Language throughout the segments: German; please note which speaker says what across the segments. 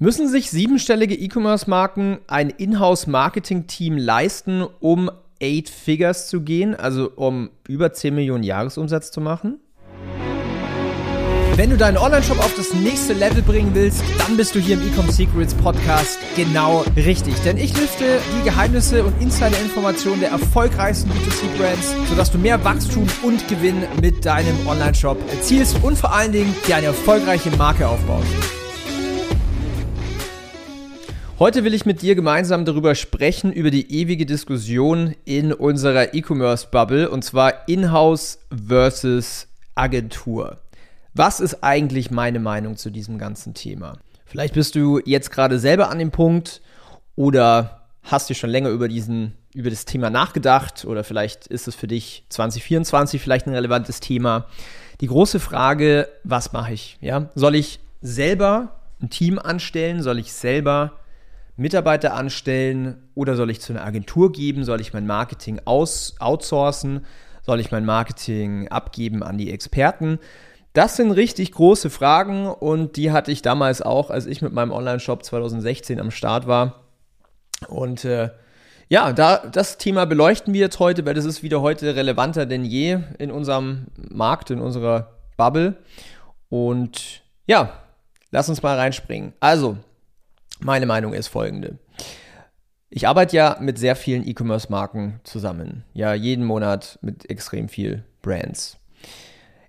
Speaker 1: Müssen sich siebenstellige E-Commerce-Marken ein Inhouse-Marketing-Team leisten, um Eight Figures zu gehen, also um über 10 Millionen Jahresumsatz zu machen?
Speaker 2: Wenn du deinen Online-Shop auf das nächste Level bringen willst, dann bist du hier im Ecom Secrets Podcast genau richtig. Denn ich lüfte die Geheimnisse und Insider-Informationen der erfolgreichsten B2C-Brands, sodass du mehr Wachstum und Gewinn mit deinem Online-Shop erzielst und vor allen Dingen dir eine erfolgreiche Marke aufbaust.
Speaker 1: Heute will ich mit dir gemeinsam darüber sprechen, über die ewige Diskussion in unserer E-Commerce-Bubble und zwar Inhouse versus Agentur. Was ist eigentlich meine Meinung zu diesem ganzen Thema? Vielleicht bist du jetzt gerade selber an dem Punkt oder hast dir schon länger über diesen über das Thema nachgedacht oder vielleicht ist es für dich 2024 vielleicht ein relevantes Thema. Die große Frage, was mache ich? Ja, soll ich selber ein Team anstellen? Soll ich selber Mitarbeiter anstellen oder soll ich zu einer Agentur geben? Soll ich mein Marketing aus, outsourcen? Soll ich mein Marketing abgeben an die Experten? Das sind richtig große Fragen und die hatte ich damals auch, als ich mit meinem Online-Shop 2016 am Start war. Und äh, ja, da, das Thema beleuchten wir jetzt heute, weil das ist wieder heute relevanter denn je in unserem Markt, in unserer Bubble. Und ja, lass uns mal reinspringen. Also, meine Meinung ist folgende. Ich arbeite ja mit sehr vielen E-Commerce-Marken zusammen. Ja, jeden Monat mit extrem viel Brands.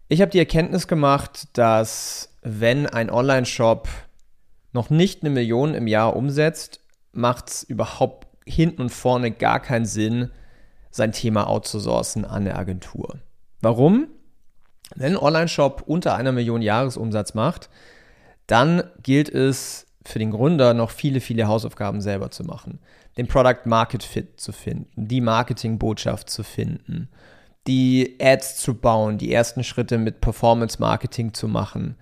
Speaker 1: Ich habe die Erkenntnis gemacht, dass wenn ein Online-Shop noch nicht eine Million im Jahr umsetzt, macht es überhaupt hinten und vorne gar keinen Sinn, sein Thema outzusourcen an eine Agentur. Warum? Wenn ein Online-Shop unter einer Million Jahresumsatz macht, dann gilt es für den Gründer noch viele, viele Hausaufgaben selber zu machen. Den Product Market Fit zu finden, die Marketingbotschaft zu finden, die Ads zu bauen, die ersten Schritte mit Performance Marketing zu machen,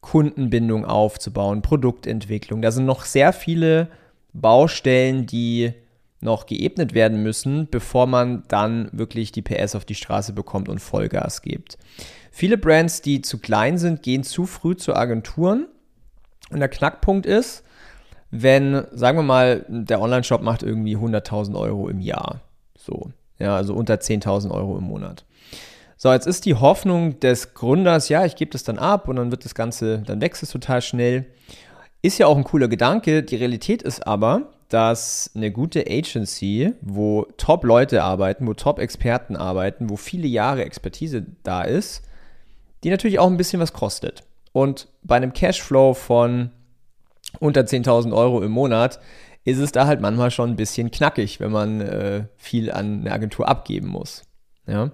Speaker 1: Kundenbindung aufzubauen, Produktentwicklung. Da sind noch sehr viele Baustellen, die noch geebnet werden müssen, bevor man dann wirklich die PS auf die Straße bekommt und Vollgas gibt. Viele Brands, die zu klein sind, gehen zu früh zu Agenturen. Und der Knackpunkt ist, wenn, sagen wir mal, der Online-Shop macht irgendwie 100.000 Euro im Jahr. So. Ja, also unter 10.000 Euro im Monat. So, jetzt ist die Hoffnung des Gründers, ja, ich gebe das dann ab und dann wird das Ganze, dann wächst es total schnell. Ist ja auch ein cooler Gedanke. Die Realität ist aber, dass eine gute Agency, wo Top-Leute arbeiten, wo Top-Experten arbeiten, wo viele Jahre Expertise da ist, die natürlich auch ein bisschen was kostet. Und bei einem Cashflow von unter 10.000 Euro im Monat ist es da halt manchmal schon ein bisschen knackig, wenn man äh, viel an eine Agentur abgeben muss. Ja.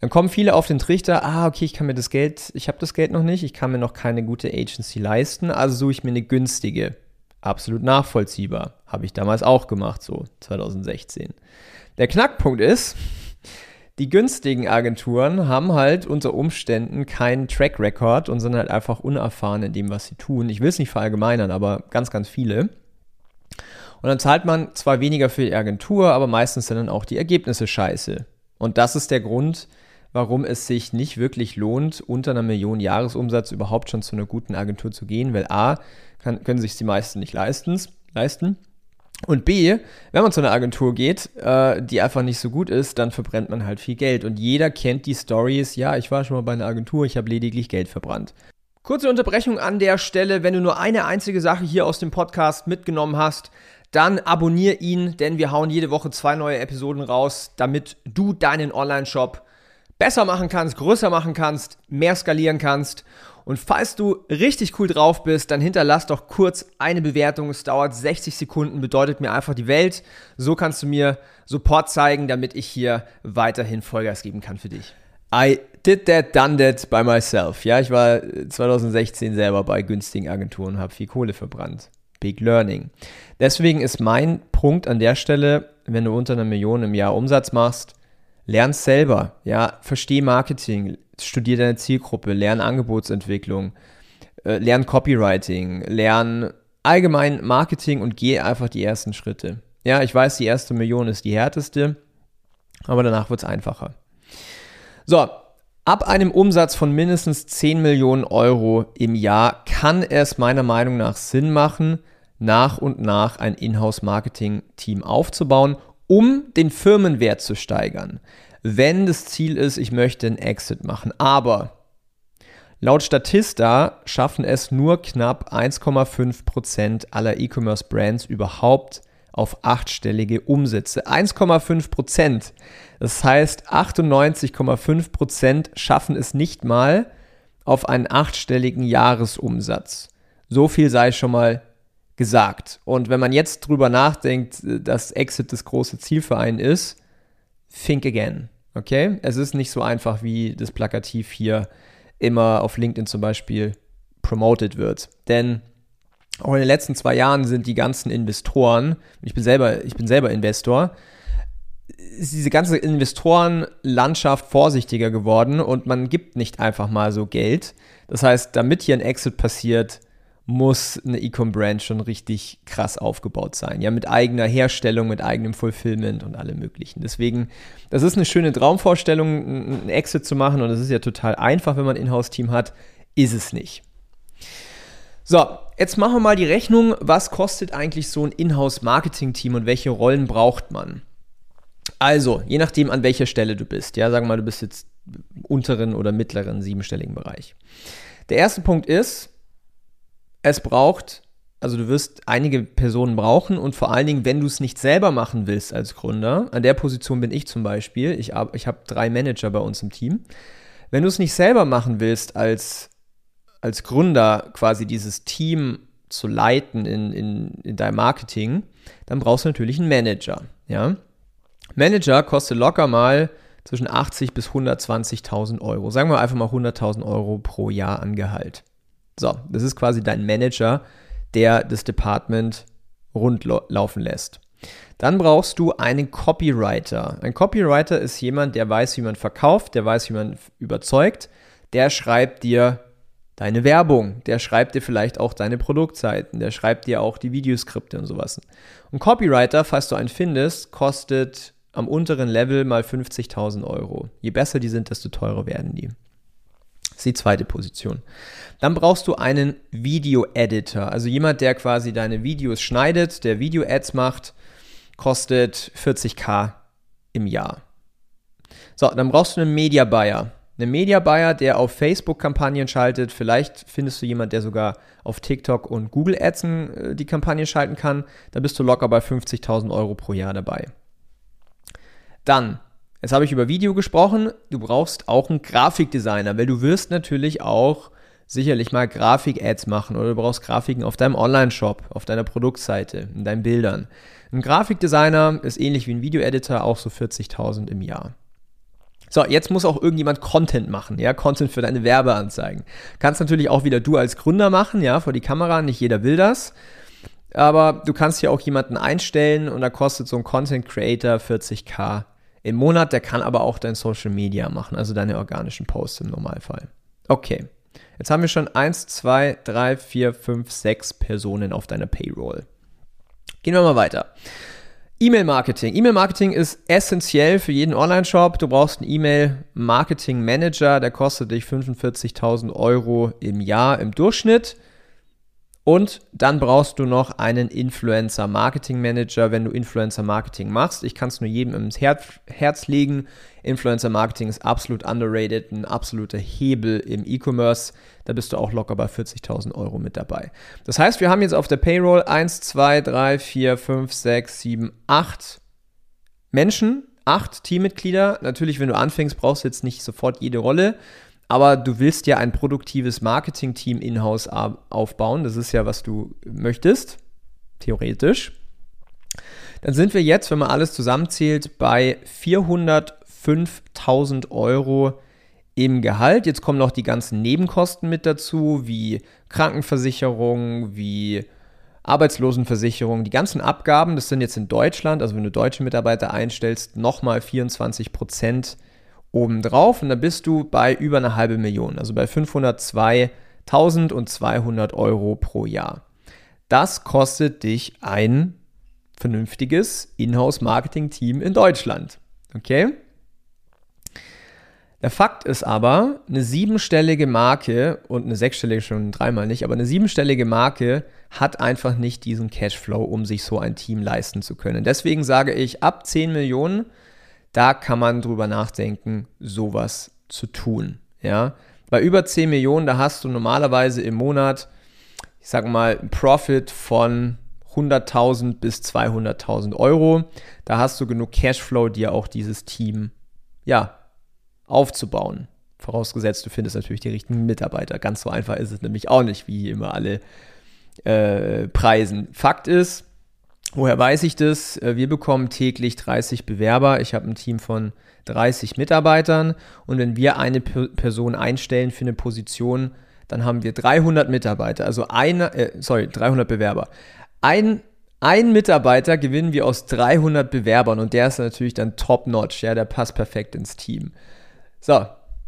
Speaker 1: Dann kommen viele auf den Trichter, ah, okay, ich kann mir das Geld, ich habe das Geld noch nicht, ich kann mir noch keine gute Agency leisten, also suche ich mir eine günstige. Absolut nachvollziehbar. Habe ich damals auch gemacht, so 2016. Der Knackpunkt ist, die günstigen Agenturen haben halt unter Umständen keinen Track Record und sind halt einfach unerfahren in dem, was sie tun. Ich will es nicht verallgemeinern, aber ganz, ganz viele. Und dann zahlt man zwar weniger für die Agentur, aber meistens sind dann auch die Ergebnisse scheiße. Und das ist der Grund, warum es sich nicht wirklich lohnt, unter einer Million Jahresumsatz überhaupt schon zu einer guten Agentur zu gehen, weil A, kann, können sich die meisten nicht leisten, leisten. Und B, wenn man zu einer Agentur geht, äh, die einfach nicht so gut ist, dann verbrennt man halt viel Geld. Und jeder kennt die Stories, ja, ich war schon mal bei einer Agentur, ich habe lediglich Geld verbrannt. Kurze Unterbrechung an der Stelle, wenn du nur eine einzige Sache hier aus dem Podcast mitgenommen hast, dann abonnier ihn, denn wir hauen jede Woche zwei neue Episoden raus, damit du deinen Online-Shop besser machen kannst, größer machen kannst, mehr skalieren kannst. Und falls du richtig cool drauf bist, dann hinterlass doch kurz eine Bewertung. Es dauert 60 Sekunden, bedeutet mir einfach die Welt. So kannst du mir Support zeigen, damit ich hier weiterhin Vollgas geben kann für dich. I did that, done that by myself. Ja, ich war 2016 selber bei günstigen Agenturen und habe viel Kohle verbrannt. Big Learning. Deswegen ist mein Punkt an der Stelle, wenn du unter einer Million im Jahr Umsatz machst, lern selber, ja, versteh Marketing, studier deine Zielgruppe, lern Angebotsentwicklung, äh, lern Copywriting, lern allgemein Marketing und geh einfach die ersten Schritte. Ja, ich weiß, die erste Million ist die härteste, aber danach wird es einfacher. So, Ab einem Umsatz von mindestens 10 Millionen Euro im Jahr kann es meiner Meinung nach Sinn machen, nach und nach ein Inhouse-Marketing-Team aufzubauen, um den Firmenwert zu steigern. Wenn das Ziel ist, ich möchte einen Exit machen. Aber laut Statista schaffen es nur knapp 1,5% aller E-Commerce-Brands überhaupt auf achtstellige Umsätze. 1,5 Prozent. Das heißt, 98,5 Prozent schaffen es nicht mal auf einen achtstelligen Jahresumsatz. So viel sei schon mal gesagt. Und wenn man jetzt drüber nachdenkt, dass Exit das große Ziel für einen ist, think again. Okay? Es ist nicht so einfach, wie das Plakativ hier immer auf LinkedIn zum Beispiel promoted wird. Denn auch in den letzten zwei Jahren sind die ganzen Investoren, ich bin selber, ich bin selber Investor, ist diese ganze Investorenlandschaft vorsichtiger geworden und man gibt nicht einfach mal so Geld. Das heißt, damit hier ein Exit passiert, muss eine Ecom-Brand schon richtig krass aufgebaut sein. Ja, mit eigener Herstellung, mit eigenem Fulfillment und allem möglichen. Deswegen, das ist eine schöne Traumvorstellung, einen Exit zu machen und das ist ja total einfach, wenn man ein Inhouse-Team hat. Ist es nicht. So, jetzt machen wir mal die Rechnung. Was kostet eigentlich so ein Inhouse-Marketing-Team und welche Rollen braucht man? Also, je nachdem, an welcher Stelle du bist. Ja, sagen wir mal, du bist jetzt unteren oder mittleren siebenstelligen Bereich. Der erste Punkt ist, es braucht, also du wirst einige Personen brauchen und vor allen Dingen, wenn du es nicht selber machen willst als Gründer, an der Position bin ich zum Beispiel, ich, ich habe drei Manager bei uns im Team. Wenn du es nicht selber machen willst als als Gründer quasi dieses Team zu leiten in, in, in deinem Marketing, dann brauchst du natürlich einen Manager. Ja? Manager kostet locker mal zwischen 80 bis 120.000 Euro. Sagen wir einfach mal 100.000 Euro pro Jahr an Gehalt. So, das ist quasi dein Manager, der das Department rund laufen lässt. Dann brauchst du einen Copywriter. Ein Copywriter ist jemand, der weiß, wie man verkauft, der weiß, wie man überzeugt. Der schreibt dir deine Werbung, der schreibt dir vielleicht auch deine Produktseiten, der schreibt dir auch die Videoskripte und sowas. Und Copywriter, falls du einen findest, kostet am unteren Level mal 50.000 Euro. Je besser die sind, desto teurer werden die. Ist die zweite Position. Dann brauchst du einen Video-Editor, also jemand, der quasi deine Videos schneidet, der Video-Ads macht, kostet 40k im Jahr. So, dann brauchst du einen Media Buyer einen Media Buyer, der auf Facebook Kampagnen schaltet. Vielleicht findest du jemanden, der sogar auf TikTok und Google Ads äh, die Kampagne schalten kann. Da bist du locker bei 50.000 Euro pro Jahr dabei. Dann, jetzt habe ich über Video gesprochen. Du brauchst auch einen Grafikdesigner, weil du wirst natürlich auch sicherlich mal Grafik-Ads machen oder du brauchst Grafiken auf deinem Online-Shop, auf deiner Produktseite, in deinen Bildern. Ein Grafikdesigner ist ähnlich wie ein Video-Editor, auch so 40.000 im Jahr. So, jetzt muss auch irgendjemand Content machen, ja, Content für deine Werbeanzeigen. Kannst natürlich auch wieder du als Gründer machen, ja, vor die Kamera, nicht jeder will das. Aber du kannst hier auch jemanden einstellen und da kostet so ein Content Creator 40k im Monat. Der kann aber auch dein Social Media machen, also deine organischen Posts im Normalfall. Okay. Jetzt haben wir schon 1, 2, 3, 4, 5, 6 Personen auf deiner Payroll. Gehen wir mal weiter. E-Mail-Marketing. E-Mail-Marketing ist essentiell für jeden Online-Shop. Du brauchst einen E-Mail-Marketing-Manager, der kostet dich 45.000 Euro im Jahr im Durchschnitt. Und dann brauchst du noch einen Influencer Marketing Manager, wenn du Influencer Marketing machst. Ich kann es nur jedem ins Herz, Herz legen. Influencer Marketing ist absolut underrated, ein absoluter Hebel im E-Commerce. Da bist du auch locker bei 40.000 Euro mit dabei. Das heißt, wir haben jetzt auf der Payroll 1, 2, 3, 4, 5, 6, 7, 8 Menschen, 8 Teammitglieder. Natürlich, wenn du anfängst, brauchst du jetzt nicht sofort jede Rolle aber du willst ja ein produktives Marketing-Team in-house aufbauen. Das ist ja, was du möchtest, theoretisch. Dann sind wir jetzt, wenn man alles zusammenzählt, bei 405.000 Euro im Gehalt. Jetzt kommen noch die ganzen Nebenkosten mit dazu, wie Krankenversicherung, wie Arbeitslosenversicherung, die ganzen Abgaben, das sind jetzt in Deutschland, also wenn du deutsche Mitarbeiter einstellst, nochmal 24 Prozent obendrauf und dann bist du bei über eine halbe Million, also bei 502.200 Euro pro Jahr. Das kostet dich ein vernünftiges Inhouse-Marketing-Team in Deutschland. Okay? Der Fakt ist aber, eine siebenstellige Marke und eine sechsstellige schon dreimal nicht, aber eine siebenstellige Marke hat einfach nicht diesen Cashflow, um sich so ein Team leisten zu können. Deswegen sage ich, ab 10 Millionen, da kann man drüber nachdenken, sowas zu tun. Ja, bei über 10 Millionen, da hast du normalerweise im Monat, ich sage mal, einen Profit von 100.000 bis 200.000 Euro. Da hast du genug Cashflow, dir auch dieses Team, ja, aufzubauen. Vorausgesetzt, du findest natürlich die richtigen Mitarbeiter. Ganz so einfach ist es nämlich auch nicht, wie immer alle äh, preisen. Fakt ist, woher weiß ich das? Äh, wir bekommen täglich 30 Bewerber. Ich habe ein Team von 30 Mitarbeitern und wenn wir eine Person einstellen für eine Position, dann haben wir 300 Mitarbeiter, also eine, äh, sorry, 300 Bewerber. Ein, ein Mitarbeiter gewinnen wir aus 300 Bewerbern und der ist natürlich dann top-notch, ja, der passt perfekt ins Team. So,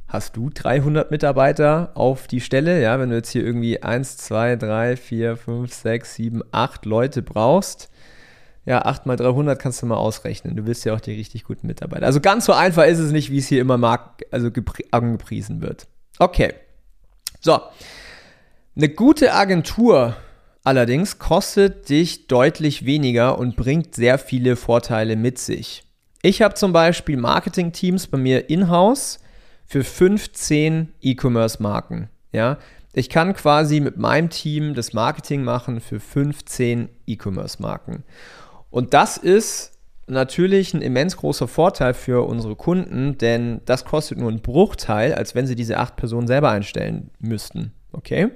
Speaker 1: hast du 300 Mitarbeiter auf die Stelle, ja, wenn du jetzt hier irgendwie 1, 2, 3, 4, 5, 6, 7, 8 Leute brauchst, ja, 8 mal 300 kannst du mal ausrechnen. Du willst ja auch die richtig guten Mitarbeiter. Also ganz so einfach ist es nicht, wie es hier immer mag, also angepriesen wird. Okay. So. Eine gute Agentur allerdings kostet dich deutlich weniger und bringt sehr viele Vorteile mit sich. Ich habe zum Beispiel Marketing-Teams bei mir in-house für 15 E-Commerce-Marken. Ja, ich kann quasi mit meinem Team das Marketing machen für 15 E-Commerce-Marken. Und das ist natürlich ein immens großer Vorteil für unsere Kunden, denn das kostet nur einen Bruchteil, als wenn sie diese acht Personen selber einstellen müssten. Okay?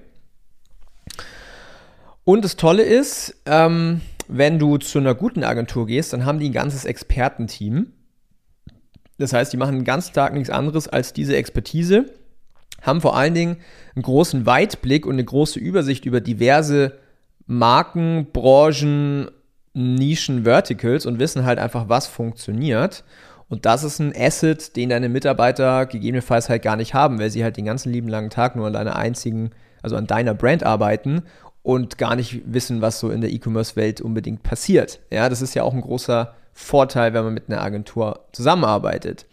Speaker 1: Und das Tolle ist, ähm, wenn du zu einer guten Agentur gehst, dann haben die ein ganzes Expertenteam. Das heißt, die machen den ganzen Tag nichts anderes als diese Expertise, haben vor allen Dingen einen großen Weitblick und eine große Übersicht über diverse Marken, Branchen, Nischen, Verticals und wissen halt einfach, was funktioniert. Und das ist ein Asset, den deine Mitarbeiter gegebenenfalls halt gar nicht haben, weil sie halt den ganzen lieben langen Tag nur an deiner einzigen, also an deiner Brand arbeiten und gar nicht wissen, was so in der E-Commerce-Welt unbedingt passiert. Ja, das ist ja auch ein großer Vorteil, wenn man mit einer Agentur zusammenarbeitet.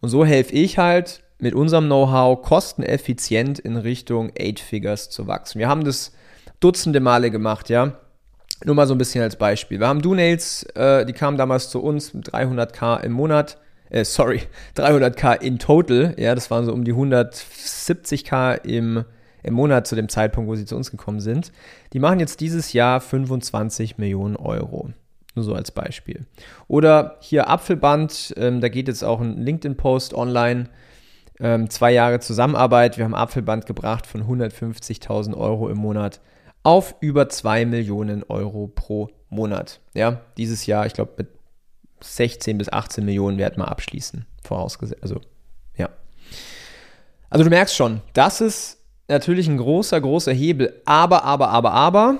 Speaker 1: Und so helfe ich halt mit unserem Know-how kosteneffizient in Richtung Eight Figures zu wachsen. Wir haben das dutzende Male gemacht, ja. Nur mal so ein bisschen als Beispiel. Wir haben DoNails, äh, die kamen damals zu uns mit 300k im Monat. Äh, sorry, 300k in total. Ja, das waren so um die 170k im im Monat zu dem Zeitpunkt, wo sie zu uns gekommen sind. Die machen jetzt dieses Jahr 25 Millionen Euro. Nur so als Beispiel. Oder hier Apfelband, ähm, da geht jetzt auch ein LinkedIn-Post online. Ähm, zwei Jahre Zusammenarbeit. Wir haben Apfelband gebracht von 150.000 Euro im Monat auf über 2 Millionen Euro pro Monat. Ja, dieses Jahr, ich glaube, mit 16 bis 18 Millionen werden wir abschließen. Vorausgesetzt. Also, ja. Also, du merkst schon, das ist natürlich ein großer, großer Hebel. Aber, aber, aber, aber,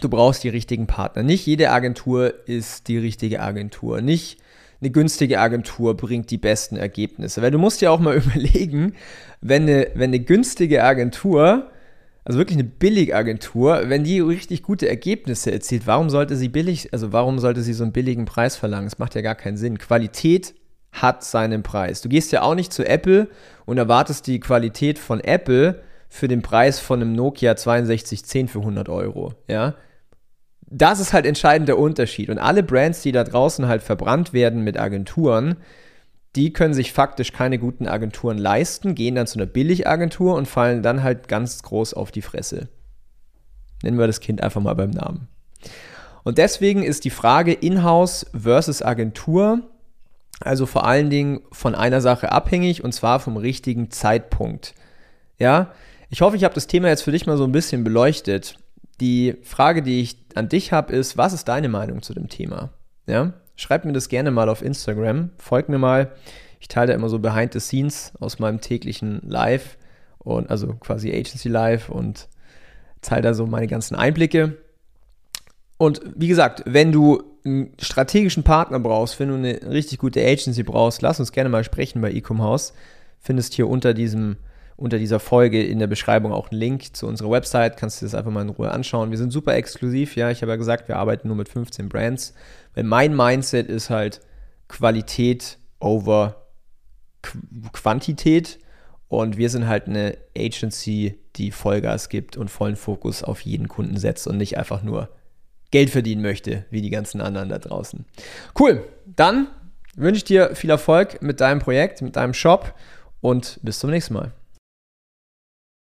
Speaker 1: du brauchst die richtigen Partner. Nicht jede Agentur ist die richtige Agentur. Nicht eine günstige Agentur bringt die besten Ergebnisse. Weil du musst ja auch mal überlegen, wenn eine, wenn eine günstige Agentur, also wirklich eine Billigagentur, wenn die richtig gute Ergebnisse erzielt, warum sollte sie billig, also warum sollte sie so einen billigen Preis verlangen? Das macht ja gar keinen Sinn. Qualität hat seinen Preis. Du gehst ja auch nicht zu Apple und erwartest die Qualität von Apple für den Preis von einem Nokia 6210 für 100 Euro, ja. Das ist halt entscheidend der Unterschied. Und alle Brands, die da draußen halt verbrannt werden mit Agenturen, die können sich faktisch keine guten Agenturen leisten, gehen dann zu einer Billigagentur und fallen dann halt ganz groß auf die Fresse. Nennen wir das Kind einfach mal beim Namen. Und deswegen ist die Frage Inhouse versus Agentur also vor allen Dingen von einer Sache abhängig und zwar vom richtigen Zeitpunkt. Ja, ich hoffe, ich habe das Thema jetzt für dich mal so ein bisschen beleuchtet. Die Frage, die ich an dich habe, ist, was ist deine Meinung zu dem Thema? Ja? Schreib mir das gerne mal auf Instagram, folg mir mal. Ich teile da immer so Behind the Scenes aus meinem täglichen Live und also quasi Agency Live und teile da so meine ganzen Einblicke. Und wie gesagt, wenn du einen strategischen Partner brauchst, wenn du eine richtig gute Agency brauchst, lass uns gerne mal sprechen bei Ecom House. Findest hier unter diesem unter dieser Folge in der Beschreibung auch einen Link zu unserer Website. Kannst du das einfach mal in Ruhe anschauen. Wir sind super exklusiv, ja. Ich habe ja gesagt, wir arbeiten nur mit 15 Brands. Weil mein Mindset ist halt Qualität over Qu Quantität und wir sind halt eine Agency, die Vollgas gibt und vollen Fokus auf jeden Kunden setzt und nicht einfach nur Geld verdienen möchte, wie die ganzen anderen da draußen. Cool, dann wünsche ich dir viel Erfolg mit deinem Projekt, mit deinem Shop und bis zum nächsten Mal.